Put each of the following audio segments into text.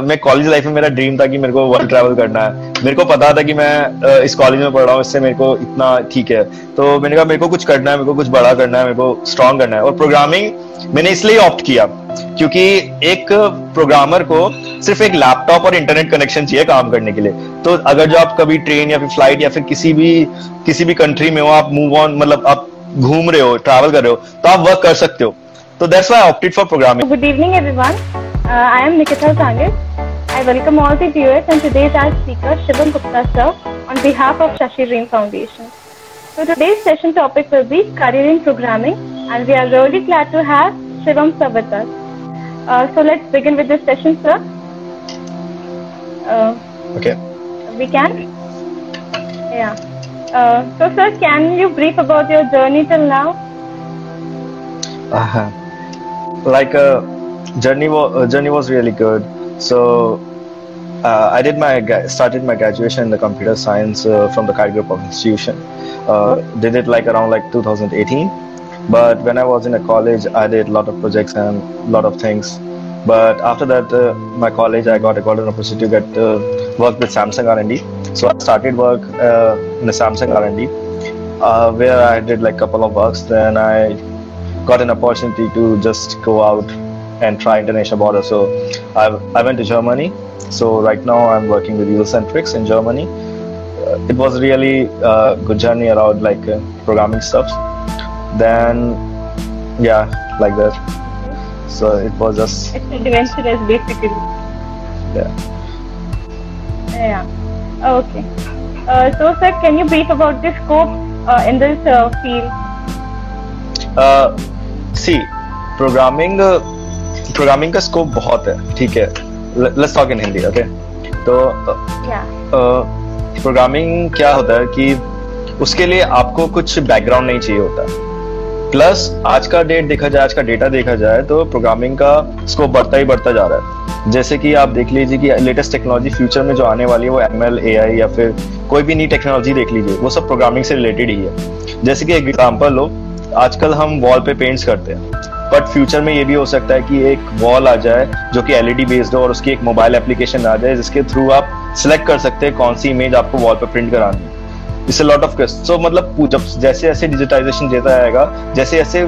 मैं college life में मेरा ड्रीम था कि मेरे को वर्ल्ड ट्रैवल करना है। मेरे को पता था कि मैं इस कॉलेज में पढ़ रहा हूँ, इससे मेरे को इतना ठीक है। तो मैंने कहा, मेरे को कुछ करना है, मेरे को कुछ बड़ा करना है, मेरे को स्ट्रांग करना है। और प्रोग्रामिंग मैंने इसलिए ऑप्ट किया, क्योंकि एक प्रोग्रामर को सिर्फ़ एक लैपटॉप और इंटरनेट कनेक्शन चाहिए काम करने के लिए। तो अगर जो आप कभी ट्रेन या फिर फ़्लाइट या फिर किसी भी किसी भी कंट्री में हो, आप मूव ऑन मतलब आप घूम रहे हो ट्रैवल कर रहे हो तो आप वर्क कर सकते हो। तो that's I opted for programming good evening everyone I am Nikita Sange I welcome all the viewers and today's our speaker Shivam Gupta sir on behalf of Shashi Dream Foundation. So today's session topic will be career in programming and we are really glad to have Shivam sir with us. Uh, so let's begin with this session sir. Uh, okay. We can? Yeah. Uh, so sir, can you brief about your journey till now? Uh, like uh, journey, was uh, journey was really good so uh, I did my started my graduation in the computer science uh, from the Kite Group of Institution. Uh, did it like around like 2018. But when I was in a college, I did a lot of projects and a lot of things. But after that, uh, my college, I got a golden opportunity to get uh, work with Samsung R&D. So I started work uh, in the Samsung R&D, where I did like a couple of works. Then I got an opportunity to just go out and try international border. So I, I went to Germany. So right now I'm working with Usercentrics in Germany. Uh, it was really a uh, good journey around like uh, programming stuff. Then yeah, like that. So it was just. It's adventurous basically. Yeah. Yeah. Okay. Uh, so sir, can you brief about the scope uh, in this uh, field? see, programming programming का scope बहुत है ठीक है? Let's talk in Hindi okay तो programming क्या होता है कि उसके लिए आपको कुछ बैकग्राउंड नहीं चाहिए होता। प्लस आज का डेट देखा जाए आज का डेटा देखा जाए तो प्रोग्रामिंग का स्कोप बढ़ता ही बढ़ता जा रहा है। जैसे कि आप देख लीजिए कि लेटेस्ट टेक्नोलॉजी फ्यूचर में जो आने वाली है वो एम एल या फिर कोई भी नई टेक्नोलॉजी देख लीजिए वो सब प्रोग्रामिंग से रिलेटेड ही है। जैसे कि एक एग्ज़ाम्पल लो आजकल हम वॉल पे पेंट्स करते हैं। बट फ्यूचर में ये भी हो सकता है कि एक वॉल आ जाए जो कि एलईडी बेस्ड हो और उसकी एक मोबाइल एप्लीकेशन आ जाए, जिसके थ्रू आप सिलेक्ट कर सकते हैं कौन सी इमेज आपको वॉल पर प्रिंट करानी है। इससे लॉट ऑफ़ सो मतलब जब जैसे जैसे डिजिटाइजेशन देता आएगा, जैसे जैसे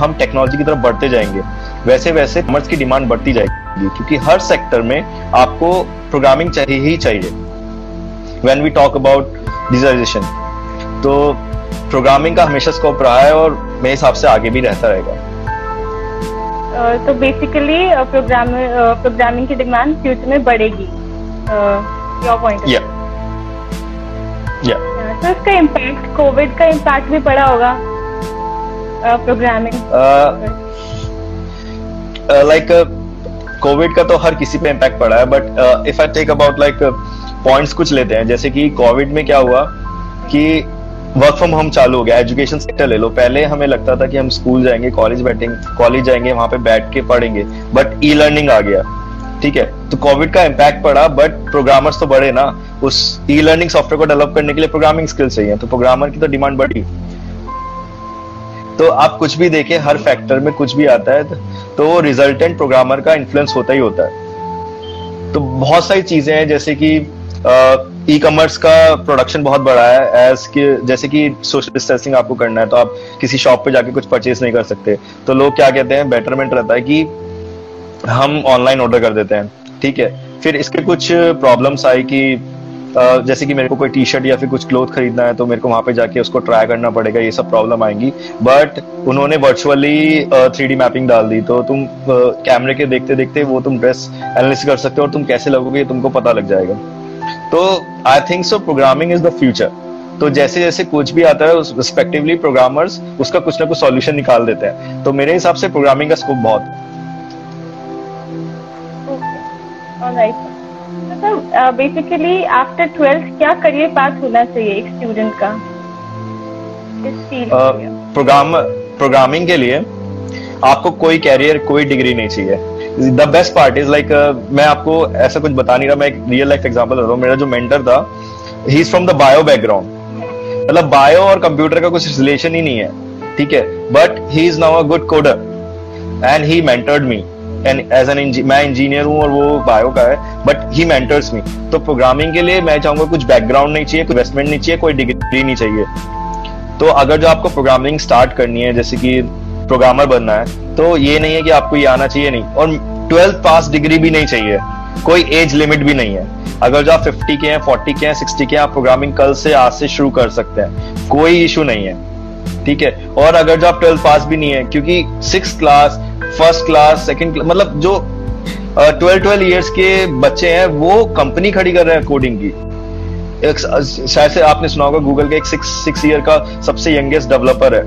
हम टेक्नोलॉजी की तरफ़ बढ़ते जाएँगे, वैसे वैसे कॉमर्स की डिमांड बढ़ती जाएगी, क्योंकि हर सेक्टर में आपको प्रोग्रामिंग चाहिए ही चाहिए। When we talk about digitization तो प्रोग्रामिंग का हमेशा स्कोप रहा है और मेरे हिसाब से आगे भी रहता रहेगा। तो बेसिकली प्रोग्राम प्रोग्रामिंग की डिमांड फ्यूचर में बढ़ेगी। योर पॉइंट या या तो इसका इम्पैक्ट कोविड का इम्पैक्ट भी पड़ा होगा प्रोग्रामिंग लाइक कोविड का तो हर किसी पे इम्पैक्ट पड़ा है but if I take about like points कुछ लेते हैं जैसे कि कोविड में क्या हुआ कि वर्क फ्रॉम होम चालू हो गया। एजुकेशन सेक्टर ले लो। पहले हमें लगता था कि हम स्कूल जाएँगे कॉलेज बैठेंगे कॉलेज जाएँगे, वहाँ पे बैठ के पढ़ेंगे बट ई लर्निंग आ गया। ठीक है? तो कोविड का इम्पैक्ट पड़ा बट प्रोग्रामर्स तो बढ़े ना। उस ई लर्निंग सॉफ्टवेयर को डेवलप करने के लिए प्रोग्रामिंग स्किल्स चाहिए। तो प्रोग्रामर की तो डिमांड बढ़ी। तो आप कुछ भी देखें, हर फैक्टर में कुछ भी आता है तो रिजल्टेंट प्रोग्रामर का इन्फ्लुएंस होता ही होता है। तो बहुत सारी चीज़ें हैं, जैसे कि ई कॉमर्स का प्रोडक्शन बहुत बड़ा है एज कि जैसे कि सोशल डिस्टेंसिंग आपको करना है तो आप किसी शॉप पे जाके कुछ परचेज नहीं कर सकते। तो लोग क्या कहते हैं बेटरमेंट रहता है कि हम ऑनलाइन ऑर्डर कर देते हैं, ठीक है? फिर इसके कुछ प्रॉब्लम्स आई कि जैसे कि मेरे को कोई टी शर्ट या फिर कुछ क्लोथ खरीदना है तो मेरे को वहाँ पे जाके उसको ट्राई करना पड़ेगा, ये सब प्रॉब्लम आएँगी। बट उन्होंने वर्चुअली थ्री डी मैपिंग डाल दी तो तुम कैमरे के देखते देखते वो तुम ड्रेस एनालिस कर सकते हो और तुम कैसे लगोगे तुमको पता लग जाएगा। तो I think so programming is the future तो जैसे जैसे कुछ भी आता है उस रिस्पेक्टिवली प्रोग्रामर्स उसका कुछ ना कुछ सॉल्यूशन निकाल देते हैं। तो मेरे हिसाब से प्रोग्रामिंग का स्कोप बहुत है। बेसिकली आफ्टर ट्वेल्थ क्या करियर पाथ होना चाहिए एक स्टूडेंट का? प्रोग्राम प्रोग्रामिंग के लिए? आपको कोई कैरियर कोई डिग्री नहीं चाहिए। The best part is like मैं आपको ऐसा कुछ बता नहीं रहा, मैं एक रियल लाइफ एग्ज़ाम्पल दे रहा हूँ। मेरा जो मेंटर था he is from the bio background मतलब बायो और कंप्यूटर का कुछ रिलेशन ही नहीं है, ठीक है? But he is now a good coder and he mentored me and as an मैं इंजीनियर हूँ और वो बायो का है बट ही मेंटर्स मी तो प्रोग्रामिंग के लिए मैं चाहूँगा कुछ बैकग्राउंड नहीं चाहिए कोई इन्वेस्टमेंट नहीं चाहिए, कोई डिग्री नहीं चाहिए। तो अगर जो आपको प्रोग्रामिंग स्टार्ट करनी है, जैसे कि प्रोग्रामर बनना है तो ये नहीं है कि आपको ये आना चाहिए नहीं। और ट्वेल्थ पास डिग्री भी नहीं चाहिए। कोई एज लिमिट भी नहीं है। अगर जो आप 50 के हैं 40 के हैं 60 के हैं, आप प्रोग्रामिंग कल से आज से शुरू कर सकते हैं। कोई इशू नहीं है। ठीक है? और अगर जो आप ट्वेल्थ पास भी नहीं है, क्योंकि six class, first class, second मतलब जो ट्वेल्व ट्वेल्व ईयर्स के बच्चे हैं, वो कंपनी खड़ी कर रहे हैं कोडिंग की। शायद से आपने सुना होगा गूगल का एक सिक्स सिक्स ईयर का सबसे यंगेस्ट डेवलपर है।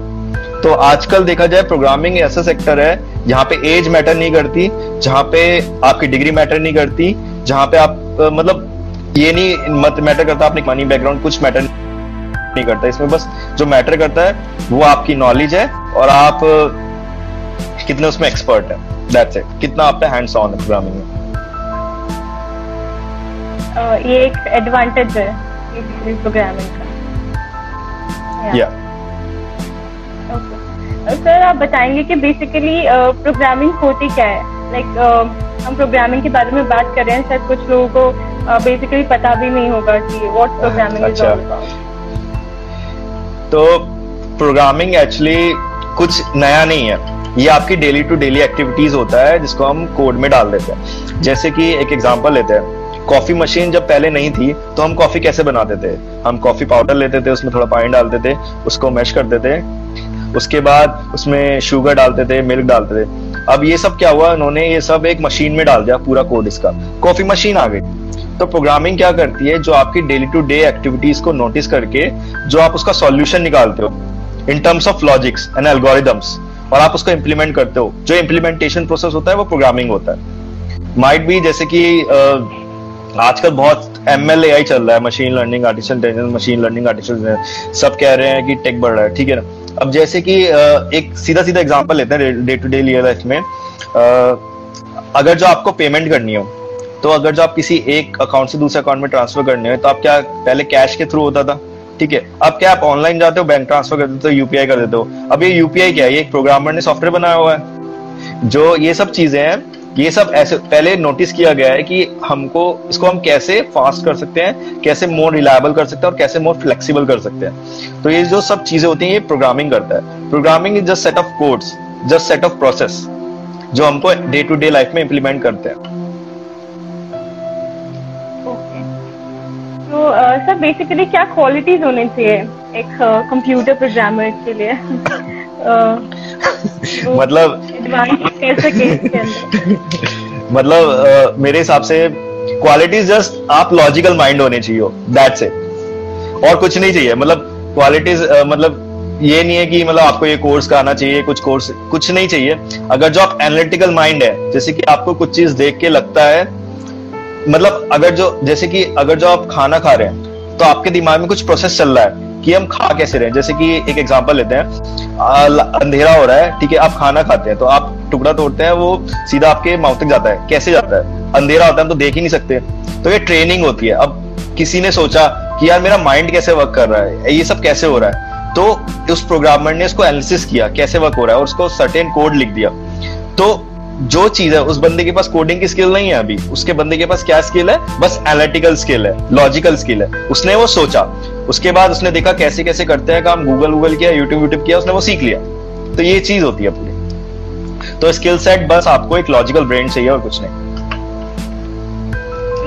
तो आजकल देखा जाए प्रोग्रामिंग ऐसा सेक्टर है जहाँ पे एज मैटर नहीं करती जहाँ पे आपकी डिग्री मैटर नहीं करती जहाँ पे आप मतलब ये नहीं मत मैटर करता आपने मनी बैकग्राउंड कुछ मैटर नहीं करता। इसमें बस जो मैटर करता है वो आपकी नॉलेज है और आप कितने उसमें एक्सपर्ट है। दैट्स इट कितना आप पे हैंड्स ऑन है प्रोग्रामिंग में। ये एक एडवांटेज है प्रोग्रामिंग का। या सर आप बताएँगे कि बेसिकली प्रोग्रामिंग होती क्या है? लाइक like, हम प्रोग्रामिंग के बारे में बात कर रहे हैं शायद कुछ लोगों को बेसिकली पता भी नहीं होगा कि व्हाट प्रोग्रामिंग ऑल तो प्रोग्रामिंग एक्चुअली कुछ नया नहीं है। ये आपकी डेली टू डेली एक्टिविटीज़ होता है जिसको हम कोड में डाल देते हैं। जैसे कि एक एग्जांपल लेते हैं। कॉफ़ी मशीन जब पहले नहीं थी तो हम कॉफ़ी कैसे बनाते थे? हम कॉफ़ी पाउडर लेते थे उसमें थोड़ा पानी डालते थे उसको मैश करते थे उसके बाद उसमें शुगर डालते थे मिल्क डालते थे। अब ये सब क्या हुआ? उन्होंने ये सब एक मशीन में डाल दिया, पूरा कोड इसका। कॉफ़ी मशीन आ गई। तो प्रोग्रामिंग क्या करती है? जो आपकी डेली टू डे एक्टिविटीज़ को नोटिस करके, जो आप उसका सॉल्यूशन निकालते हो in terms of logics and algorithms और आप उसको इंप्लीमेंट करते हो, जो इंप्लीमेंटेशन प्रोसेस होता है, वो प्रोग्रामिंग होता है। माइट भी जैसे कि आजकल बहुत एम एल ए आई चल रहा है machine learning artificial intelligence machine learning artificial सब कह रहे हैं कि टेक बढ़ रहा है, ठीक है ना? अब जैसे कि एक सीधा सीधा एग्ज़ाम्पल लेते हैं day to day real life में अगर जो आपको पेमेंट करनी हो तो अगर जो आप किसी एक अकाउंट से दूसरे अकाउंट में ट्रांसफ़र करने हो तो आप क्या पहले कैश के थ्रू होता था? ठीक है, अब क्या आप ऑनलाइन जाते हो बैंक ट्रांसफ़र कर देते हो यूपीआई कर देते हो। अब ये यूपीआई क्या है? ये एक प्रोग्रामर ने सॉफ्टवेयर बनाया हुआ है। जो ये सब चीज़ें हैं ये सब ऐसे पहले नोटिस किया गया है कि हमको इसको हम कैसे फास्ट कर सकते हैं, कैसे मोर रिलायबल कर सकते हैं और कैसे मोर फ्लेक्सिबल कर सकते हैं। तो ये जो सब चीज़ें होती हैं, ये प्रोग्रामिंग करता है। Programming is just set of codes just set of process जो हमको डे टू डे लाइफ में इंप्लीमेंट करते हैं। तो सर बेसिकली क्या क्वालिटीज होनी चाहिए एक कंप्यूटर प्रोग्रामर के लिए? मतलब मतलब मेरे हिसाब से क्वालिटी जस्ट आप लॉजिकल माइंड होने चाहिए दैट्स इट और कुछ नहीं चाहिए मतलब क्वालिटीज मतलब ये नहीं है कि मतलब आपको ये कोर्स का आना चाहिए, कुछ कोर्स कुछ नहीं चाहिए। अगर जो आप एनालिटिकल माइंड है, जैसे कि आपको कुछ चीज़ देख के लगता है मतलब अगर जो, जैसे कि अगर जो आप खाना खा रहे हैं तो आपके दिमाग में कुछ प्रोसेस चल रहा है। कि हम खा कैसे रहे जैसे कि एक एग्जांपल लेते हैं। अंधेरा हो रहा है, ठीक है, आप खाना खाते हैं तो आप टुकड़ा तोड़ते हैं, वो सीधा आपके माउथ तक जाता है। कैसे जाता है? अंधेरा होता है, हम तो देख ही नहीं सकते। तो ये ट्रेनिंग होती है। अब किसी ने सोचा कि यार, मेरा माइंड कैसे वर्क कर रहा है? ये सब कैसे हो रहा है? तो उस प्रोग्रामर ने इसको एनालिसिस किया, कैसे वर्क हो रहा है, और उसको सर्टेन कोड लिख दिया। तो जो चीज़ है उस बंदे के पास कोडिंग की स्किल नहीं है अभी। उसके बंदे के पास क्या स्किल है? बस एनालिटिकल स्किल है लॉजिकल स्किल है। उसने वो सोचा। उसके बाद उसने देखा कैसे कैसे करते हैं काम। गूगल गूगल किया यूट्यूब यूट्यूब किया उसने वो सीख लिया। तो ये चीज़ होती है पूरी तो स्किल सेट बस आपको एक लॉजिकल ब्रेन चाहिए और कुछ नहीं।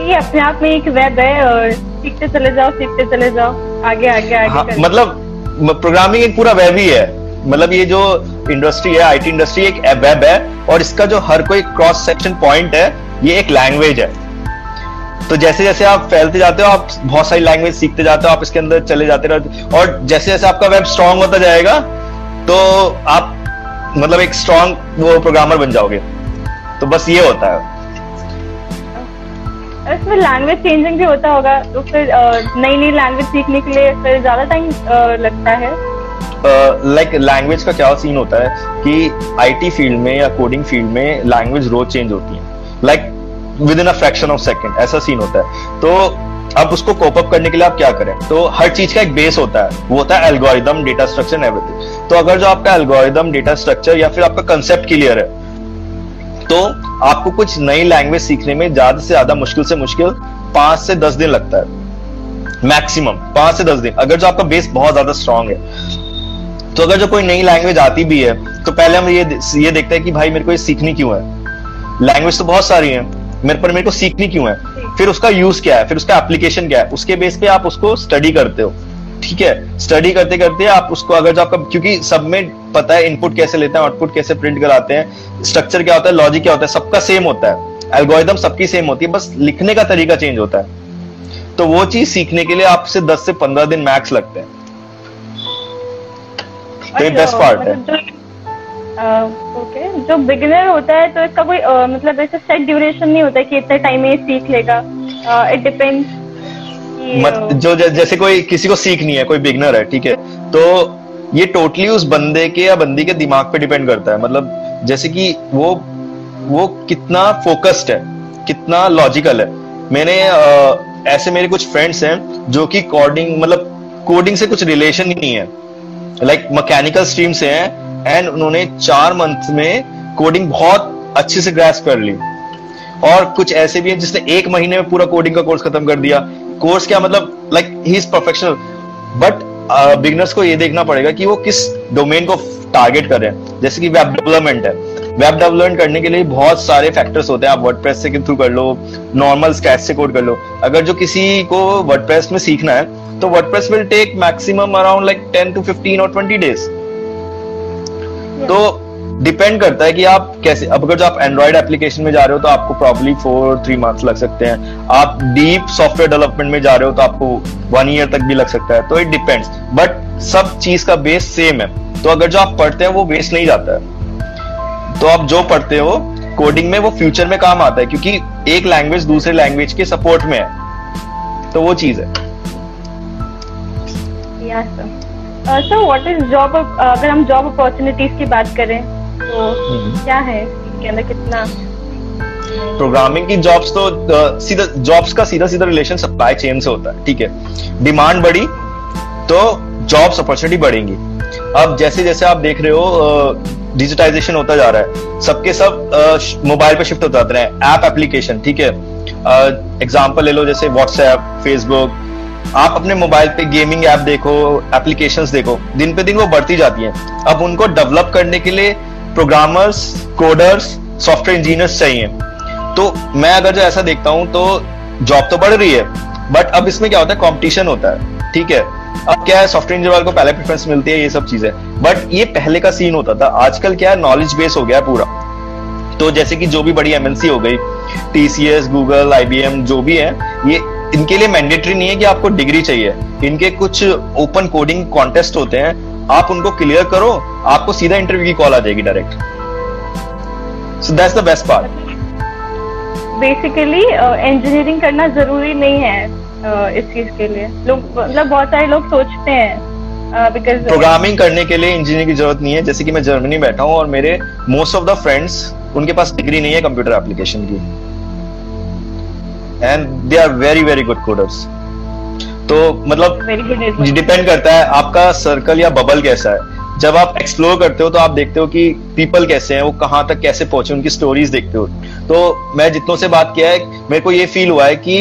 ये अपने आप में एक वेब है और सीखते चले जाओ सीखते चले जाओ। आगे आगे आगे हाँ, मतलब प्रोग्रामिंग एक पूरा वेब ही है। मतलब ये जो इंडस्ट्री है आईटी इंडस्ट्री एक वेब है, और इसका जो हर कोई क्रॉस सेक्शन पॉइंट है, ये एक लैंग्वेज है। तो जैसे जैसे आप फैलते जाते हो, आप बहुत सारी लैंग्वेज सीखते जाते हो, आप इसके अंदर चले जाते रहते और जैसे जैसे आपका वेब स्ट्रांग होता जाएगा तो आप मतलब एक स्ट्रांग वो प्रोग्रामर बन जाओगे। तो बस ये होता है। इसमें लैंग्वेज चेंजिंग भी होता होगा तो फिर नई नई लैंग्वेज सीखने के लिए फिर ज़्यादा टाइम लगता है? लाइक uh, लैंग्वेज का क्या सीन होता है कि आईटी फ़ील्ड में या कोडिंग फ़ील्ड में लैंग्वेज रोज चेंज होती है। Like within a fraction of second ऐसा सीन होता है। तो अब उसको कोप अप करने के लिए आप क्या करें? तो हर चीज़ का एक बेस होता है। वो होता है एल्गोरिदम डेटा स्ट्रक्चर एवरीथिंग तो अगर जो आपका एल्गोरिदम डेटा स्ट्रक्चर या फिर आपका कंसेप्ट क्लियर है तो आपको कुछ नई लैंग्वेज सीखने में ज़्यादा से ज़्यादा मुश्किल से मुश्किल पाँच से दस दिन लगता है। मैक्सिमम पाँच से दस दिन। अगर जो आपका बेस बहुत ज़्यादा स्ट्रांग है तो अगर जो कोई नई लैंग्वेज आती भी है तो पहले हम ये ये देखते हैं कि भाई मेरे को ये सीखनी क्यों है? लैंग्वेज तो बहुत सारी है, मेरे पर मेरे को सीखनी क्यों है? फिर उसका यूज़ क्या है? फिर उसका एप्लीकेशन क्या है? उसके बेस पे आप उसको स्टडी करते हो, ठीक है? स्टडी करते करते आप उसको, अगर जो आपका, क्योंकि सब में पता है इनपुट कैसे लेते हैं आउटपुट कैसे प्रिंट कराते हैं स्ट्रक्चर क्या होता है लॉजिक क्या होता है, सबका सेम होता है। एल्गोरिदम सबकी सेम होती है, बस लिखने का तरीका चेंज होता है। तो वो चीज़ सीखने के लिए आपसे 10 से 15 दिन मैक्स लगते हैं। ये बेस्ट पार्ट है। ओके जो बिगिनर होता है तो इसका कोई मतलब ऐसा सेट ड्यूरेशन नहीं होता कि इतने टाइम में सीख लेगा। इट डिपेंड्स मत जो जैसे कोई किसी को सीख नहीं है कोई बिगनर है ठीक है? तो ये टोटली उस बंदे के या बंदी के दिमाग पे डिपेंड करता है। मतलब जैसे कि वो वो कितना फोकस्ड है कितना लॉजिकल है। मैंने आ, ऐसे मेरे कुछ फ्रेंड्स हैं जो कि कोडिंग मतलब कोडिंग से कुछ रिलेशन ही नहीं है। लाइक मैकेनिकल स्ट्रीम से हैं एंड उन्होंने चार मंथ में कोडिंग बहुत अच्छे से ग्रेस कर ली। और कुछ ऐसे भी हैं जिसने एक महीने में पूरा कोडिंग का कोर्स खत्म कर दिया। कोर्स क्या मतलब? Like he is professional but beginners को ये देखना पड़ेगा कि वो किस डोमेन को टारगेट कर रहे हैं। जैसे कि वेब डेवलपमेंट है। वेब डेवलपमेंट करने के लिए बहुत सारे फैक्टर्स होते हैं। आप वर्डप्रेस से थ्रू कर लो नॉर्मल स्कैच से कोड कर लो। अगर जो किसी को वर्डप्रेस में सीखना है तो WordPress will take maximum around like 10 to 15 और 20 डेज़ तो डिपेंड करता है कि आप कैसे अब अगर जो आप एंड्रॉइड एप्लीकेशन में जा रहे हो तो आपको प्रॉब्ली फोर थ्री मंथ्स लग सकते हैं। आप डीप सॉफ्टवेयर डेवलपमेंट में जा रहे हो तो आपको वन ईयर तक भी लग सकता है। तो इट डिपेंड्स बट सब चीज़ का बेस सेम है। तो अगर जो आप पढ़ते हैं वो वेस्ट नहीं जाता है। तो आप जो पढ़ते हो कोडिंग में वो फ्यूचर में काम आता है क्योंकि एक लैंग्वेज दूसरे लैंग्वेज के सपोर्ट में है। तो वो चीज़ है। सर व्हाट इज़ जॉब अगर हम जॉब अपॉर्चुनिटीज़ की बात करें तो हम्म। क्या है? इसके अंदर कितना? प्रोग्रामिंग की जॉब्स तो सीधा जॉब्स का सीधा सीधा रिलेशन सप्लाई चेन से होता है ठीक है? डिमांड बढ़ी तो जॉब्स अपॉर्चुनिटी बढ़ेंगी। अब जैसे जैसे आप देख रहे हो डिजिटाइजेशन होता जा रहा है। सबके सब मोबाइल पे शिफ्ट होते जाते हैं। ऐप एप्लीकेशन ठीक है? एग्ज़ाम्पल ले लो जैसे व्हाट्सएप फेसबुक आप अपने मोबाइल पे गेमिंग ऐप देखो एप्लीकेशंस देखो, दिन पे दिन वो बढ़ती जाती हैं। अब उनको डेवलप करने के लिए प्रोग्रामर्स कोडर्स सॉफ्टवेयर इंजीनियर्स चाहिए। तो मैं अगर जो ऐसा देखता हूँ तो जॉब तो बढ़ रही है बट अब इसमें क्या होता है कॉम्पिटिशन होता है, ठीक है? अब क्या है सॉफ्टवेयर इंजीनियर को पहले प्रेफरेंस मिलती है, ये सब चीज़ें। बट ये पहले का सीन होता था, आजकल क्या है नॉलेज बेस हो गया पूरा। तो जैसे कि जो भी बड़ी एमएनसी हो गई टीसीएस गूगल आईबीएम जो भी है, ये इनके लिए मैंडेटरी नहीं है कि आपको डिग्री चाहिए। इनके कुछ ओपन कोडिंग कॉन्टेस्ट होते हैं। आप उनको क्लियर करो आपको सीधा इंटरव्यू की कॉल आ जाएगी direct so that's the best part basically engineering करना ज़रूरी नहीं है uh, इस चीज़ के लिए। लोग मतलब बहुत सारे लोग सोचते हैं बिकॉज़ uh, प्रोग्रामिंग करने के लिए इंजीनियरिंग की ज़रूरत नहीं है। जैसे कि मैं जर्मनी बैठा हूँ और मेरे मोस्ट ऑफ़ द फ्रेंड्स उनके पास डिग्री नहीं है कंप्यूटर एप्लीकेशन की। And they are very very good coders तो मतलब डिपेंड करता है आपका सर्कल या बबल कैसा है। जब आप एक्सप्लोर करते हो तो आप देखते हो कि पीपल कैसे हैं वो कहाँ तक कैसे पहुँचे उनकी स्टोरीज देखते हो। तो मैं जितनों से बात किया है मेरे को ये फील हुआ है कि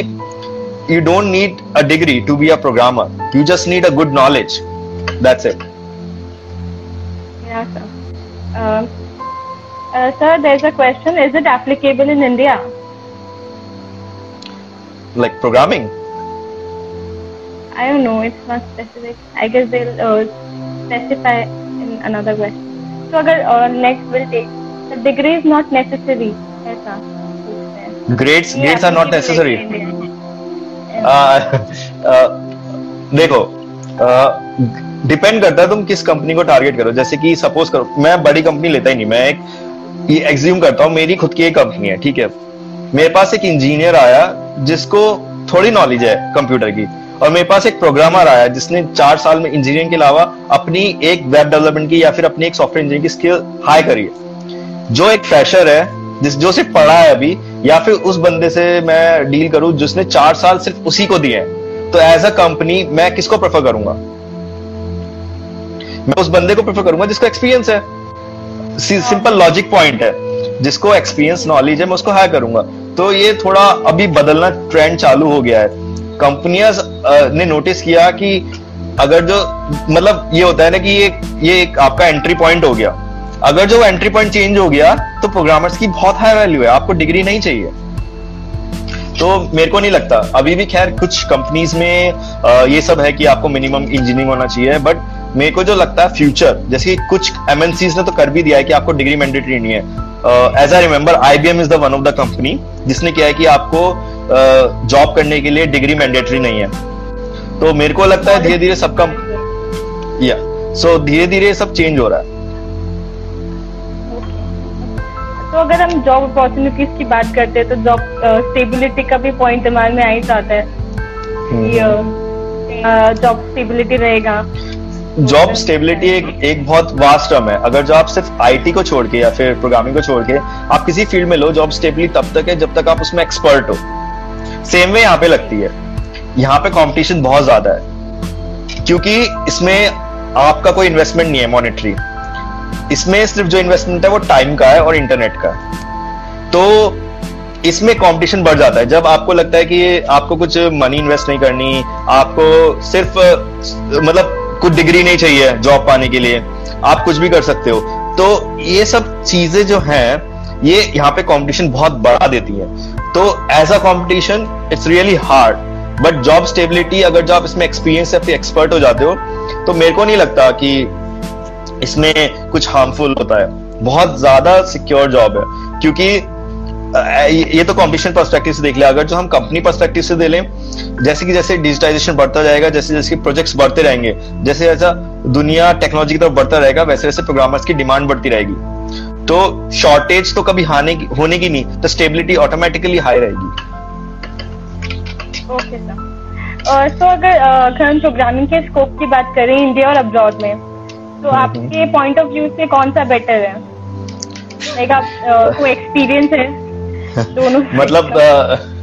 you don't need a degree to be a programmer you just need a good knowledge that's it sir, there's a question. Is it applicable in India? Like programming? I don't know. It's not specific. I guess they'll uh, specify in another question. So अगर uh, next will take the degree is not necessary ऐसा grades grades are not necessary uh, uh, देखो depend uh, करता है तुम किस company को target करो जैसे कि सपोज़ करो मैं बड़ी कंपनी लेता ही नहीं मैं एक ये एग्ज्यूम करता हूँ मेरी खुद की एक कंपनी है ठीक है मेरे पास एक इंजीनियर आया जिसको थोड़ी नॉलेज है कंप्यूटर की, और मेरे पास एक प्रोग्रामर आया जिसने चार साल में इंजीनियरिंग के अलावा अपनी एक वेब डेवलपमेंट की या फिर अपनी एक सॉफ्टवेयर इंजीनियरिंग की स्किल हाई करी है। जो एक फ्रेशर है, जिस जो सिर्फ़ पढ़ा है अभी, या फिर उस बंदे से मैं डील करूँ जिसने चार साल सिर्फ़ उसी को दिए हैं। तो एज अ कंपनी मैं किसको प्रेफर करूँगा? मैं उस बंदे को प्रेफर करूँगा जिसका एक्सपीरियंस है। सिंपल लॉजिक पॉइंट है। जिसको एक्सपीरियंस नॉलेज है, मैं उसको हायर करूँगा। तो ये थोड़ा अभी बदलना ट्रेंड चालू हो गया है। कंपनियाँ ने नोटिस किया कि अगर जो मतलब ये होता है ना कि ये ये एक आपका एंट्री पॉइंट हो गया। अगर जो एंट्री पॉइंट चेंज हो गया तो प्रोग्रामर्स की बहुत हाई वैल्यू है। आपको डिग्री नहीं चाहिए। तो मेरे को नहीं लगता। अभी भी खैर कुछ कंपनीज़ में ये सब है कि आपको मिनिमम इंजीनियरिंग होना चाहिए बट मेरे को जो लगता है फ्यूचर जैसे कुछ एमएनसीज ने तो कर भी दिया है कि आपको डिग्री मैंडेटरी नहीं है। As I remember IBM is the one of the company जिसने किया है कि आपको जॉब uh, करने के लिए डिग्री मैंडेटरी नहीं है। तो मेरे को लगता है धीरे धीरे सबका या सो धीरे धीरे सब चेंज हो रहा है। तो अगर हम जॉब अपॉर्चुनिटीज़ की बात करते हैं तो जॉब स्टेबिलिटी का भी पॉइंट दिमाग में आ ही जाता है जॉब स्टेबिलिटी रहेगा। जॉब स्टेबिलिटी एक एक बहुत वास्ट टर्म है। अगर जो आप सिर्फ़ आईटी को छोड़ के या फिर प्रोग्रामिंग को छोड़ के आप किसी फ़ील्ड में लो जॉब स्टेबिलिटी तब तक है जब तक आप उसमें एक्सपर्ट हो। सेम वे यहाँ पे लगती है। यहाँ पे कंपटीशन बहुत ज़्यादा है। क्योंकि इसमें आपका कोई इन्वेस्टमेंट नहीं है मॉनिटरी इसमें सिर्फ़ जो इन्वेस्टमेंट है वो टाइम का है और इंटरनेट का है। तो इसमें कंपटीशन बढ़ जाता है। जब आपको लगता है कि आपको कुछ मनी इन्वेस्ट नहीं करनी, आपको सिर्फ़ मतलब कुछ डिग्री नहीं चाहिए जॉब पाने के लिए। आप कुछ भी कर सकते हो। तो ये सब चीज़ें जो हैं, ये यहाँ पे कंपटीशन बहुत बढ़ा देती है। तो as a competition it's really hard but job stability अगर जो आप इसमें एक्सपीरियंस से एक्सपर्ट हो जाते हो तो मेरे को नहीं लगता कि इसमें कुछ हार्मफुल होता है। बहुत ज़्यादा सिक्योर जॉब है। क्योंकि ये तो कॉम्पिटिशन परस्पेक्टिव से देख लिया अगर जो हम कंपनी परस्पेक्टिव से दे लें जैसे कि जैसे डिजिटाइजेशन बढ़ता जाएगा जैसे जैसे प्रोजेक्ट्स बढ़ते रहेंगे जैसे जैसा दुनिया टेक्नोलॉजी की तरफ़ बढ़ता रहेगा वैसे वैसे प्रोग्रामर्स की डिमांड बढ़ती रहेगी। तो शॉर्टेज तो कभी हाने की होने की नहीं तो स्टेबिलिटी ऑटोमेटिकली हाई रहेगी। ओके सर तो अगर हम प्रोग्रामिंग के स्कोप की बात करें इंडिया और अब्रॉड में तो हम्म, आपके पॉइंट ऑफ़ व्यू से कौन सा बेटर है? लाइक एक्सपीरियंस है? दोनों मतलब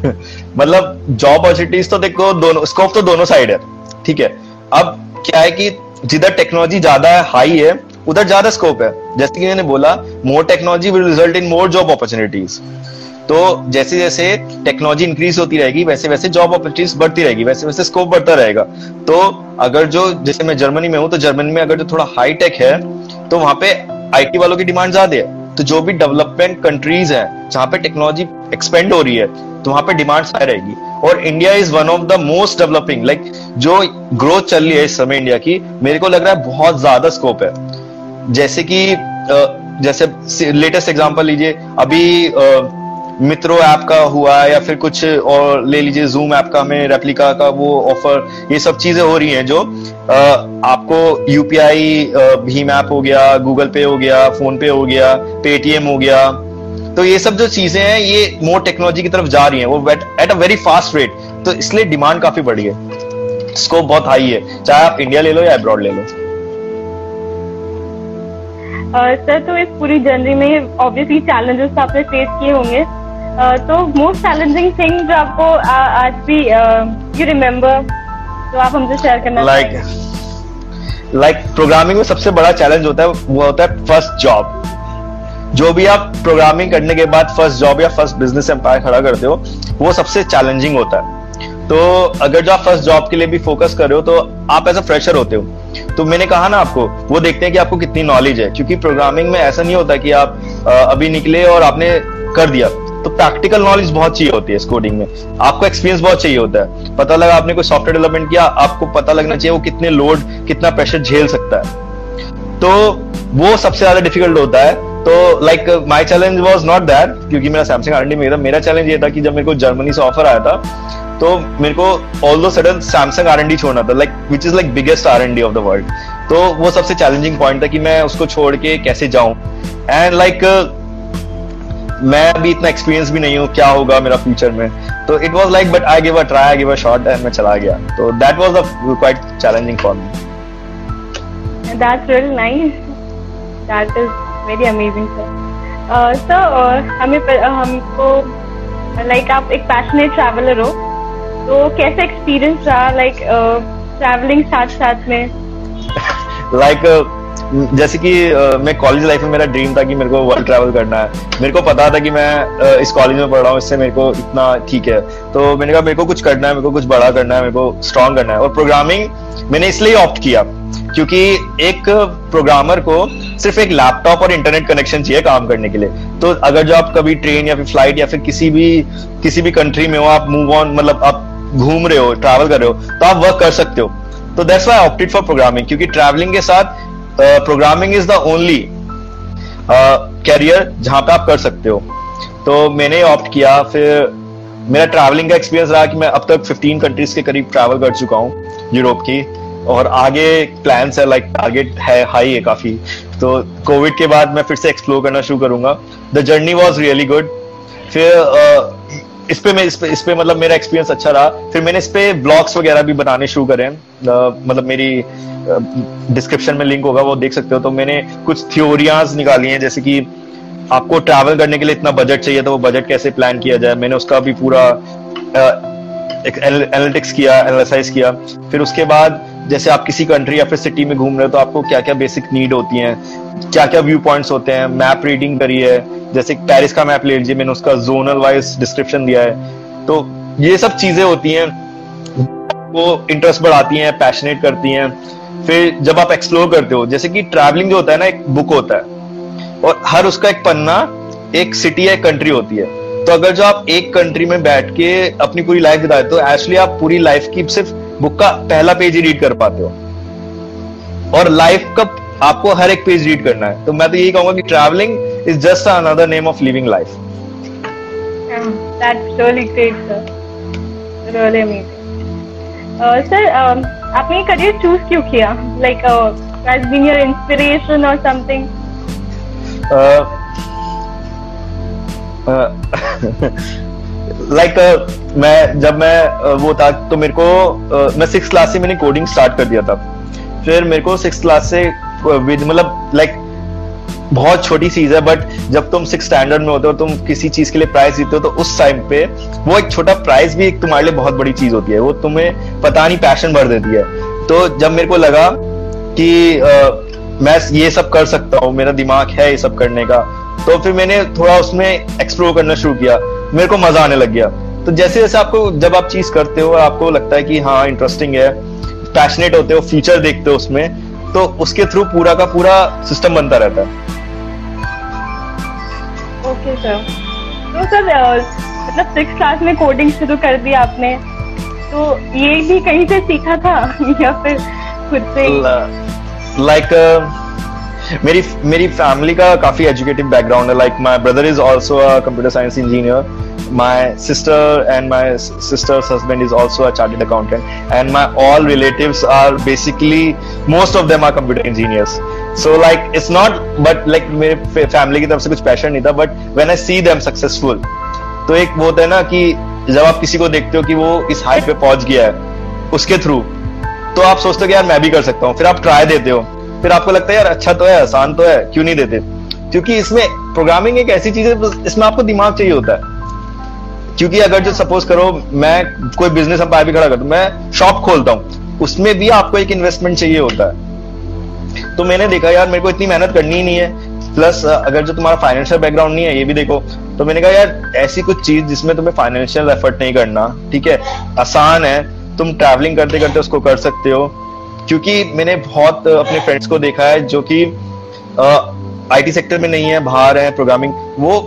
मतलब जॉब अपॉर्चुनिटीज़ तो देखो दोनों स्कोप तो दोनों साइड है ठीक है? अब क्या है कि जिधर टेक्नोलॉजी ज़्यादा हाई है उधर ज़्यादा स्कोप है। जैसे कि मैंने बोला more technology will result in more job opportunities तो जैसे जैसे टेक्नोलॉजी इंक्रीज होती रहेगी वैसे वैसे जॉब अपॉर्चुनिटीज़ बढ़ती रहेगी वैसे वैसे स्कोप बढ़ता रहेगा। तो अगर जो जैसे मैं जर्मनी में हूँ तो जर्मनी में अगर जो थोड़ा हाई टेक है तो वहाँ पे आईटी वालों की डिमांड ज़्यादा है। तो जो भी डेवलपमेंट कंट्रीज़ है, जहाँ पे टेक्नोलॉजी एक्सपेंड हो रही है तो वहाँ पे डिमांड हाई रहेगी। और India is one of the most developing like जो ग्रोथ चल रही है इस समय इंडिया की, मेरे को लग रहा है बहुत ज़्यादा स्कोप है। जैसे कि जैसे लेटेस्ट एग्ज़ाम्पल लीजिए, अभी मित्रो ऐप का हुआ या फिर कुछ और ले लीजिए जूम ऐप का हमें रेप्लिका का वो ऑफ़र ये सब चीज़ें हो रही हैं जो आ, आपको यूपीआई भीम ऐप हो गया गूगल पे हो गया फ़ोन पे हो गया पेटीएम हो गया। तो ये सब जो चीज़ें हैं ये मोर टेक्नोलॉजी की तरफ़ जा रही हैं वो at a very fast rate तो इसलिए डिमांड काफ़ी बढ़ी है। स्कोप बहुत हाई है। चाहे आप इंडिया ले लो या अब्रॉड ले लो। सर uh, तो इस पूरी जर्नी में ऑब्वियसली चैलेंजेस आपने फेस किए होंगे। तो मोस्ट चैलेंजिंग थिंग जो आपको आज भी यू रिमेम्बर तो आप हमसे शेयर करना लाइक लाइक प्रोग्रामिंग में सबसे बड़ा चैलेंज होता है, वो होता है फ़र्स्ट जॉब जो भी आप प्रोग्रामिंग करने के बाद फ़र्स्ट जॉब या फ़र्स्ट बिज़नेस एम्पायर खड़ा करते हो, वो सबसे चैलेंजिंग होता है। तो अगर जो आप फ़र्स्ट जॉब के लिए भी फोकस कर रहे हो तो आप एज अ फ्रेशर होते हो। तो मैंने कहा ना आपको, वो देखते हैं कि आपको कितनी नॉलेज है, क्योंकि प्रोग्रामिंग में ऐसा नहीं होता कि आप अभी निकले और आपने कर दिया। तो प्रैक्टिकल नॉलेज बहुत चाहिए होती है इस कोडिंग में। आपको एक्सपीरियंस बहुत चाहिए होता है। पता लगा आपने कोई सॉफ्टवेयर डेवलपमेंट किया आपको पता लगना चाहिए वो कितने लोड कितना प्रेशर झेल सकता है। तो वो सबसे ज़्यादा डिफ़िकल्ट होता है। तो like my challenge was not that क्योंकि मेरा सैमसंग आर में था। मेरा चैलेंज ये था कि जब मेरे को जर्मनी से ऑफ़र आया था तो मेरे को ऑल दो सडन सैमसंग आर छोड़ना था like which is like biggest R and D of the world तो वो सबसे चैलेंजिंग पॉइंट था कि मैं उसको छोड़ के कैसे जाऊँ। एंड लाइक like, मैं अभी इतना एक्सपीरियंस भी नहीं हूँ क्या होगा मेरा फ्यूचर में तो it was like but I give a try I give a shot and मैं चला गया तो that was a quite challenging for me nice. That is very amazing, sir. Uh, so, uh, हमें uh, हमको like like, आप एक passionate traveller हो तो कैसा एक्सपीरियंस रहा लाइक ट्रैवलिंग साथ साथ में लाइक like, uh, जैसे कि मैं कॉलेज लाइफ में मेरा ड्रीम था कि मेरे को वर्ल्ड ट्रैवल करना है। मेरे को पता था कि मैं इस कॉलेज में पढ़ रहा हूँ, इससे मेरे को इतना ठीक है। तो मैंने कहा, मेरे को कुछ करना है, मेरे को कुछ बड़ा करना है, मेरे को स्ट्रांग करना है। और प्रोग्रामिंग मैंने इसलिए ऑप्ट किया, क्योंकि एक प्रोग्रामर को सिर्फ़ एक लैपटॉप और इंटरनेट कनेक्शन चाहिए काम करने के लिए। तो अगर जो आप कभी ट्रेन या फिर फ़्लाइट या फिर किसी भी किसी भी कंट्री में हो, आप मूव ऑन मतलब आप घूम रहे हो ट्रैवल कर रहे हो तो आप वर्क कर सकते हो। तो that's why opted for programming क्योंकि ट्रैवलिंग के साथ programming is the only career जहाँ पे आप कर सकते हो। तो मैंने ऑप्ट किया फिर मेरा ट्रैवलिंग का एक्सपीरियंस रहा कि मैं अब तक 15 कंट्रीज़ के करीब ट्रैवल कर चुका हूँ यूरोप की। और आगे प्लान्स है लाइक टारगेट है हाई है काफ़ी। तो कोविड के बाद मैं फिर से एक्सप्लोर करना शुरू करूँगा। The journey was really good फिर uh, इस पे मैं, इस पे इस पे मतलब मेरा एक्सपीरियंस अच्छा रहा। फिर मैंने इस पे ब्लॉग्स वगैरह भी बनाने शुरू करे मतलब मेरी डिस्क्रिप्शन में लिंक होगा, वो देख सकते हो। तो मैंने कुछ थ्योरियाज निकाली हैं, जैसे कि आपको ट्रैवल करने के लिए इतना बजट चाहिए तो वो बजट कैसे प्लान किया जाए? मैंने उसका भी पूरा एनालिटिक्स किया एनालिसाइज किया। फिर उसके बाद, जैसे आप किसी कंट्री या फिर सिटी में घूम रहे हो तो आपको क्या क्या बेसिक नीड होती हैं? क्या क्या व्यू पॉइंट्स होते हैं? मैप रीडिंग करी है। जैसे पेरिस का मैप ले लीजिए, मैंने उसका जोनल वाइज डिस्क्रिप्शन दिया है। तो ये सब चीज़ें होती हैं, वो इंटरेस्ट बढ़ाती हैं पैशनेट करती हैं। फिर जब आप एक्सप्लोर करते हो, जैसे कि ट्रैवलिंग जो होता है ना, एक बुक होता है। और हर उसका एक पन्ना, एक सिटी या कंट्री होती है। तो अगर जो आप एक कंट्री में बैठ के अपनी पूरी लाइफ बिताए तो एक्चुअली आप पूरी लाइफ की सिर्फ़ बुक का पहला पेज ही रीड कर पाते हो। और लाइफ का आपको हर एक पेज रीड करना है। तो मैं तो यही कहूँगा कि travelling is just another name of living life That's really great, sir. Really amazing. Uh, sir, um, आपने ये करियर चूज़ क्यों किया like has been your inspiration और समथिंग लाइक uh, मैं जब मैं uh, वो था तो मेरे को uh, मैं सिक्स क्लास से मैंने कोडिंग स्टार्ट कर दिया था फिर मेरे को सिक्स क्लास से मतलब लाइक बहुत छोटी चीज़ है बट जब तुम सिक्स स्टैंडर्ड में होते हो तुम किसी चीज़ के लिए प्राइज जीते हो तो उस टाइम पे वो एक छोटा प्राइज भी एक तुम्हारे लिए बहुत बड़ी चीज़ होती है। वो तुम्हें पता नहीं पैशन भर देती है। तो जब मेरे को लगा कि आ, मैं ये सब कर सकता हूँ मेरा दिमाग है ये सब करने का तो फिर मैंने थोड़ा उसमें एक्सप्लोर करना शुरू किया। मेरे को मज़ा आने लग गया। तो जैसे जैसे आपको जब आप चीज़ करते हो आपको लगता है कि हाँ इंटरेस्टिंग है पैशनेट होते हो फ्यूचर देखते हो उसमें तो उसके थ्रू पूरा का पूरा सिस्टम बनता रहता है। ओके सर तो सर मतलब सिक्स क्लास में कोडिंग शुरू कर दी आपने। तो ये भी कहीं से सीखा था? या फिर खुद से? लाइक like, uh, मेरी मेरी फैमिली का काफ़ी एजुकेटिव बैकग्राउंड है। Like my brother is also a computer science engineer my sister and my sister's husband is also a chartered accountant and my all relatives are basically most of them are computer engineers. So, like, it's not, but, like, मेरे family की तरफ़ से कुछ passion नहीं था but when I see them successful तो एक वो है ना कि जब आप किसी को देखते हो कि वो इस हाइट पे पहुँच गया है, उसके थ्रू तो आप सोचते हो कि यार मैं भी कर सकता हूँ। फिर आप ट्राई देते हो। फिर आपको लगता है, यार अच्छा तो है, आसान तो है, क्यों नहीं देते? क्योंकि इसमें प्रोग्रामिंग एक ऐसी चीज़ है, इसमें आपको दिमाग चाहिए होता है। क्योंकि अगर जो सपोज़ करो, मैं कोई बिज़नेस अंपायर भी खड़ा करता मैं शॉप खोलता हूँ, उसमें भी आपको एक इन्वेस्टमेंट चाहिए होता है। तो मैंने देखा, यार, मेरे को इतनी मेहनत करनी ही नहीं है प्लस अगर जो तुम्हारा फाइनेंशियल बैकग्राउंड नहीं है, ये भी देखो। तो मैंने कहा, यार, ऐसी कुछ चीज़ जिसमें तुम्हें फाइनेंशियल एफर्ट नहीं करना, ठीक है? आसान है, तुम ट्रैवलिंग करते करते उसको कर सकते हो क्योंकि मैंने बहुत अपने फ्रेंड्स को देखा है जो कि आईटी सेक्टर में नहीं है बाहर है प्रोग्रामिंग वो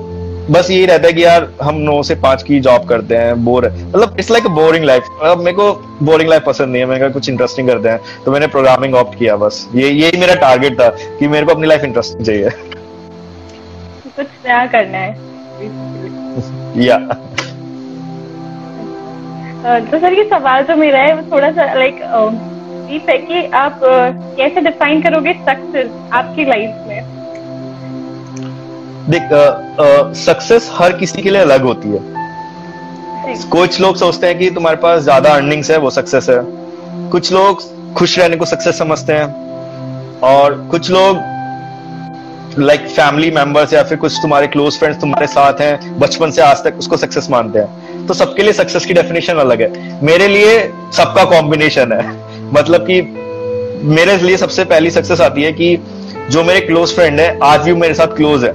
बस यही रहता है कि यार हम नौ से पाँच की जॉब करते हैं बोर मतलब इट्स लाइक बोरिंग लाइफ अब मेरे को बोरिंग लाइफ पसंद नहीं है मैंने कहा कुछ इंटरेस्टिंग करते हैं तो मैंने प्रोग्रामिंग ऑप्ट किया बस। ये यही मेरा टारगेट था कि मेरे को अपनी लाइफ इंटरेस्टिंग चाहिए। कुछ नया करना है। या तो सर ये सवाल जो मेरा है वो थोड़ा सा लाइक डीप है कि आप कैसे डिफाइन करोगे सक्सेस आपकी लाइफ में? देख सक्सेस हर किसी के लिए अलग होती है। कुछ लोग सोचते हैं कि तुम्हारे पास ज़्यादा अर्निंग्स है वो सक्सेस है। कुछ लोग खुश रहने को सक्सेस समझते हैं। और कुछ लोग लाइक फैमिली मेंबर्स या फिर कुछ तुम्हारे क्लोज फ्रेंड्स तुम्हारे साथ हैं बचपन से आज तक उसको सक्सेस मानते हैं। तो सबके लिए सक्सेस की डेफिनेशन अलग है। मेरे लिए सबका कॉम्बिनेशन है। मतलब कि मेरे लिए सबसे पहली सक्सेस आती है कि जो मेरे क्लोज फ्रेंड है, आज भी मेरे साथ क्लोज है।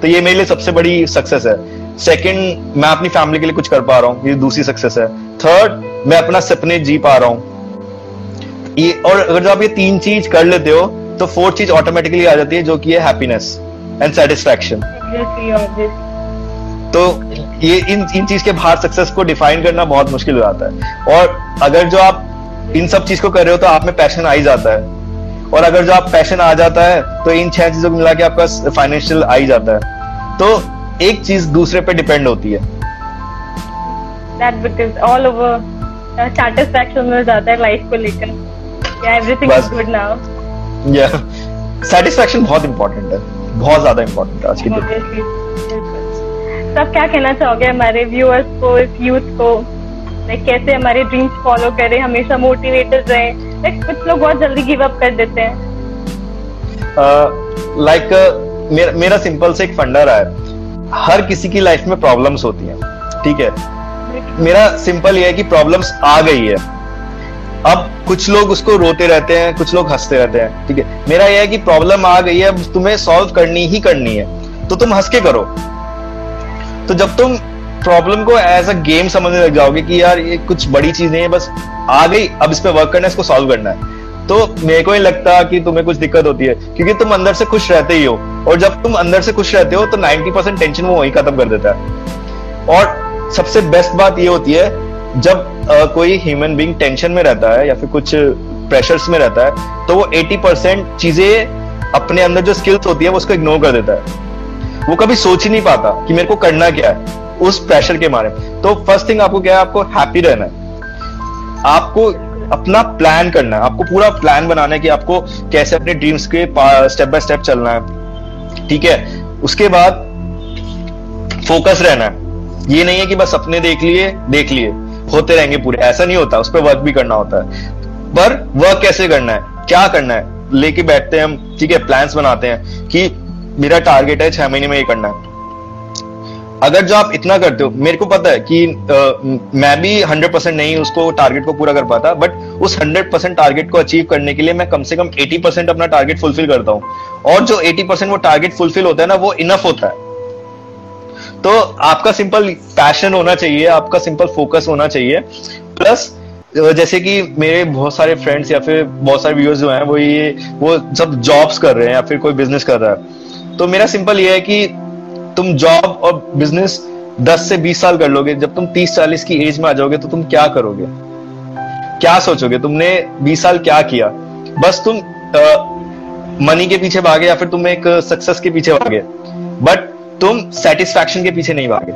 तो ये मेरे लिए सबसे बड़ी सक्सेस है। सेकंड मैं अपनी फैमिली के लिए कुछ कर पा रहा हूँ, ये दूसरी सक्सेस है। थर्ड मैं अपना सपने जी पा रहा हूँ। ये और अगर आप ये तीन चीज़ कर लेते हो तो फोर्थ चीज़ ऑटोमेटिकली आ जाती है, जो कि है हैप्पीनेस एंड सेटिस्फैक्शन तो ये इन इन चीज़ के बाहर सक्सेस को डिफाइन करना बहुत मुश्किल हो जाता है। और अगर जो आप इन सब चीज़ को कर रहे हो तो आप में पैशन आ ही जाता है। और अगर जो आप पैशन आ जाता है तो इन छह चीज़ों को मिला के आपका फाइनेंशियल आ ही जाता है। तो एक चीज़ दूसरे पे डिपेंड होती है। That because all over satisfaction मिल जाता है लाइफ को लेकर। या एवरीथिंग इज़ गुड नाउ या सेटिस्फैक्शन बहुत इंपॉर्टेंट है। बहुत ज़्यादा इंपॉर्टेंट है आज की डेट। तो आप क्या कहना चाहोगे हमारे व्यूअर्स को इस यूथ को? लाइक कैसे हमारे ड्रीम्स फॉलो करें हमेशा मोटिवेटेड रहे। लाइक कुछ लोग बहुत जल्दी गिव अप कर देते हैं। लाइक uh, like, uh, मेरा मेरा सिंपल से एक फंडा रहा है। हर किसी की लाइफ में प्रॉब्लम्स होती हैं ठीक है? मेरा सिंपल ये है कि प्रॉब्लम्स आ गई है। अब कुछ लोग उसको रोते रहते हैं कुछ लोग हँसते रहते हैं ठीक है? मेरा यह है कि प्रॉब्लम आ गई है अब तुम्हें सॉल्व करनी ही करनी है। तो तुम हंस के करो। तो जब तुम प्रॉब्लम को एज अ गेम समझने लग जाओगे कि यार ये कुछ बड़ी चीज़ नहीं है बस आ गई अब इस पे वर्क करना है इसको सॉल्व करना है। तो मेरे को ही लगता कि तुम्हें कुछ दिक्कत होती है क्योंकि तुम अंदर से खुश रहते ही हो और जब तुम अंदर से खुश रहते हो तो 90 परसेंट टेंशन वो वही खत्म कर देता है। और सबसे बेस्ट बात ये होती है जब आ, कोई ह्यूमन बींग टेंशन में रहता है या फिर कुछ प्रेशर्स में रहता है तो वो 80 परसेंट चीज़ें अपने अंदर जो स्किल्स होती है वो उसको इग्नोर कर देता है। वो कभी सोच ही नहीं पाता कि मेरे को करना क्या है, उस प्रेशर के मारे। तो फ़र्स्ट थिंग आपको क्या है, आपको हैप्पी रहना है। आपको अपना प्लान करना है। आपको पूरा प्लान बनाना है कि आपको कैसे अपने ड्रीम्स के स्टेप बाय स्टेप चलना है। ठीक है? उसके बाद फोकस रहना है। ये नहीं है कि बस अपने देख लिए देख लिए। होते रहेंगे पूरे। ऐसा नहीं होता। उस पर वर्क भी करना होता है। पर वर्क कैसे करना है? क्या करना है? लेके बैठते हैं हम। ठीक है? प्लान्स बनाते हैं कि मेरा टारगेट है छह महीने में ये करना है। अगर जो आप इतना करते हो मेरे को पता है कि आ, मैं भी हंड्रेड परसेंट नहीं उसको टारगेट को पूरा कर पाता बट उस हंड्रेड परसेंट टारगेट को अचीव करने के लिए मैं कम से कम एटी परसेंट अपना टारगेट फुलफिल करता हूँ। और जो एटी परसेंट वो टारगेट फुलफिल होता है ना वो इनफ होता है। तो आपका सिंपल पैशन होना चाहिए आपका सिंपल फोकस होना चाहिए। प्लस जैसे कि मेरे बहुत सारे फ्रेंड्स या फिर बहुत सारे व्यूअर्स जो हैं वो ये वो सब जॉब्स कर रहे हैं या फिर कोई बिज़नेस कर रहा है। तो मेरा सिंपल ये है कि तुम जॉब और बिज़नेस 10 से 20 साल कर लोगे। जब तुम 30-40 की एज में आ जाओगे तो तुम क्या करोगे? क्या सोचोगे? तुमने 20 साल क्या किया? बस तुम मनी के पीछे भागे या फिर तुम एक सक्सेस के पीछे भागे। बट तुम सेटिस्फैक्शन के पीछे नहीं भागे।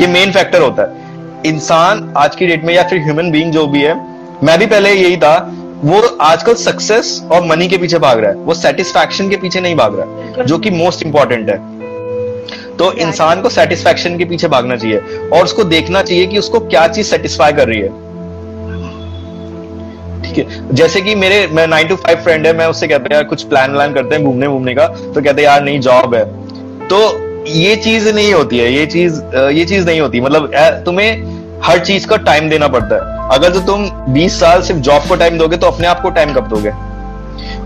ये मेन फैक्टर होता है। इंसान आज की डेट में या फिर ह्यूमन बीइंग जो भी है, मैं भी पहले यही था वो आजकल सक्सेस और मनी के पीछे भाग रहा है। वो सेटिस्फैक्शन के पीछे नहीं भाग रहा है जो कि मोस्ट इंपॉर्टेंट है। तो इंसान को सेटिस्फैक्शन के पीछे भागना चाहिए और उसको देखना चाहिए कि उसको क्या चीज़ सेटिस्फाई कर रही है। ठीक है? जैसे कि मेरे मैं नाइन टू फाइव फ्रेंड है मैं उससे कहता यार कुछ प्लान व्लान करते हैं घूमने घूमने का। तो कहते हैं यार नहीं जॉब है। तो ये चीज़ नहीं होती है ये चीज़ ये चीज़ नहीं होती। मतलब तुम्हें हर चीज़ का टाइम देना पड़ता है। अगर तो तुम 20 साल सिर्फ़ जॉब को टाइम दोगे तो अपने आप को टाइम कब दोगे?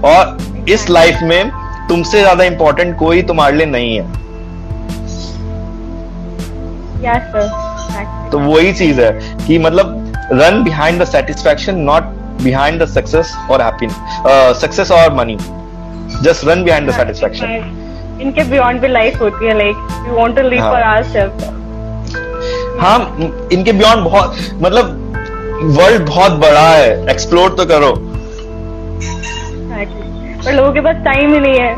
और इस लाइफ में तुमसे ज़्यादा इंपॉर्टेंट कोई तुम्हारे लिए नहीं है। Yes, तो वही चीज़ है कि मतलब run behind the satisfaction not behind the success और हैप्पीनेस सक्सेस और money just run behind the satisfaction इनके बियॉन्ड भी लाइफ होती है like we want to live for ourselves हाँ इनके बियॉन्ड बहुत मतलब वर्ल्ड बहुत बड़ा है। एक्सप्लोर तो करो। पर लोगों के पास टाइम ही नहीं है।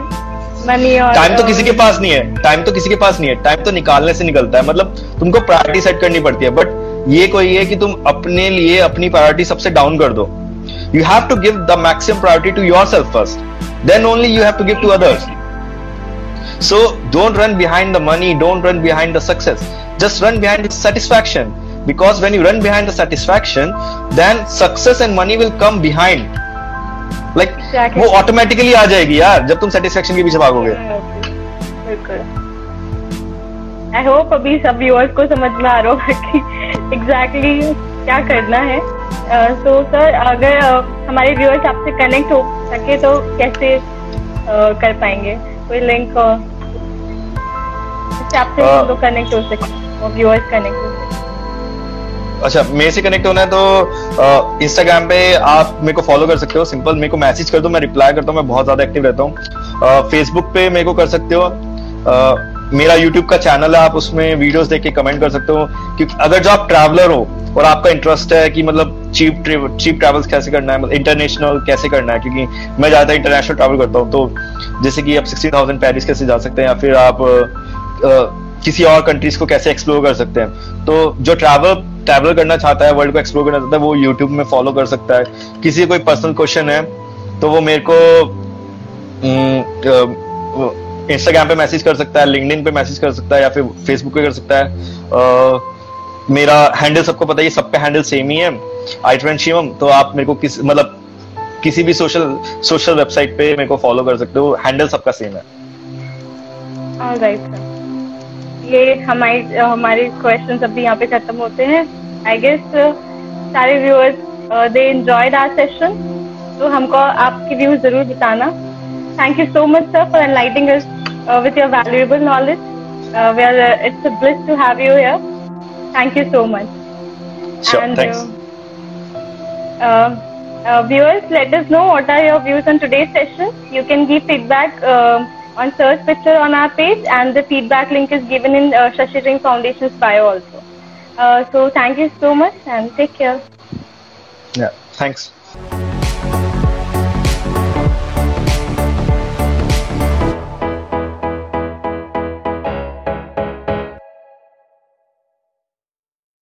मनी और टाइम तो किसी के पास नहीं है। टाइम तो किसी के पास नहीं है। टाइम तो निकालने से निकलता है। मतलब तुमको प्रायोरिटी सेट करनी पड़ती है। बट ये कोई है कि तुम अपने लिए अपनी प्रायोरिटी सबसे डाउन कर दो। You have to give the maximum priority to yourself first then only you have to give to others So don't run behind the money, don't run behind the success. Just run behind the satisfaction. Because when you run behind the satisfaction then success and money will come behind. Like वो automatically आ जाएगी यार जब तुम satisfaction के पीछे भागोगे। I hope अभी सब व्यूअर्स को समझ में आ रहा होगा कि एग्जैक्टली exactly क्या करना है। तो uh, सर so, अगर uh, हमारे व्यूअर्स आपसे कनेक्ट हो सके तो कैसे uh, कर पाएँगे? कोई लिंक जिससे आपसे कनेक्ट हो सके व्यूअर्स कनेक्ट हो अच्छा मेरे से कनेक्ट होना है तो इंस्टाग्राम पे आप मेरे को फॉलो कर सकते हो सिंपल मेरे को मैसेज कर दो मैं रिप्लाई करता हूँ मैं बहुत ज़्यादा एक्टिव रहता हूँ। फेसबुक पे मेरे को कर सकते हो मेरा यूट्यूब का चैनल है आप उसमें वीडियोस देख के कमेंट कर सकते हो क्योंकि अगर जो आप ट्रैवलर हो और आपका इंटरेस्ट है कि मतलब चीप चीप ट्रैवल्स कैसे करना है मतलब इंटरनेशनल कैसे करना है क्योंकि मैं ज़्यादा इंटरनेशनल ट्रैवल करता हूँ तो जैसे कि आप सिक्सटी थाउज़ेंड पेरिस कैसे जा सकते हैं या फिर आप आ, किसी और कंट्रीज़ को कैसे एक्सप्लोर कर सकते हैं तो जो ट्रैवल ट्रैवल करना चाहता है वर्ल्ड को एक्सप्लोर करना चाहता है वो यूट्यूब में फॉलो कर सकता है। किसी कोई पर्सनल क्वेश्चन है तो वो मेरे को इंस्टाग्राम पे मैसेज कर सकता है लिंक्डइन पे मैसेज कर सकता है या फिर फेसबुक पे कर सकता है। आ, मेरा हैंडल सबको पता है सब पे हैंडल सेम ही है। आई ट्वेंट शिवम तो आप मेरे को किस मतलब किसी भी सोशल सोशल वेबसाइट पे मेरे को फॉलो कर सकते हो हैंडल सबका सेम है। Right, ये हमारे हमारे क्वेश्चन अभी यहाँ पे खत्म होते हैं। आई गेस सारे viewers they enjoyed our session तो हमको आपके व्यूज़ ज़रूर बताना। Thank you so much sir for enlightening us with your valuable knowledge we are it's a bliss to have you here thank you so much and Uh, viewers, let us know what are your views on today's session. You can give feedback uh, on search picture on our page and the feedback link is given in uh, Shashi Foundation's bio also. Uh, so thank you so much and take care. Yeah, thanks.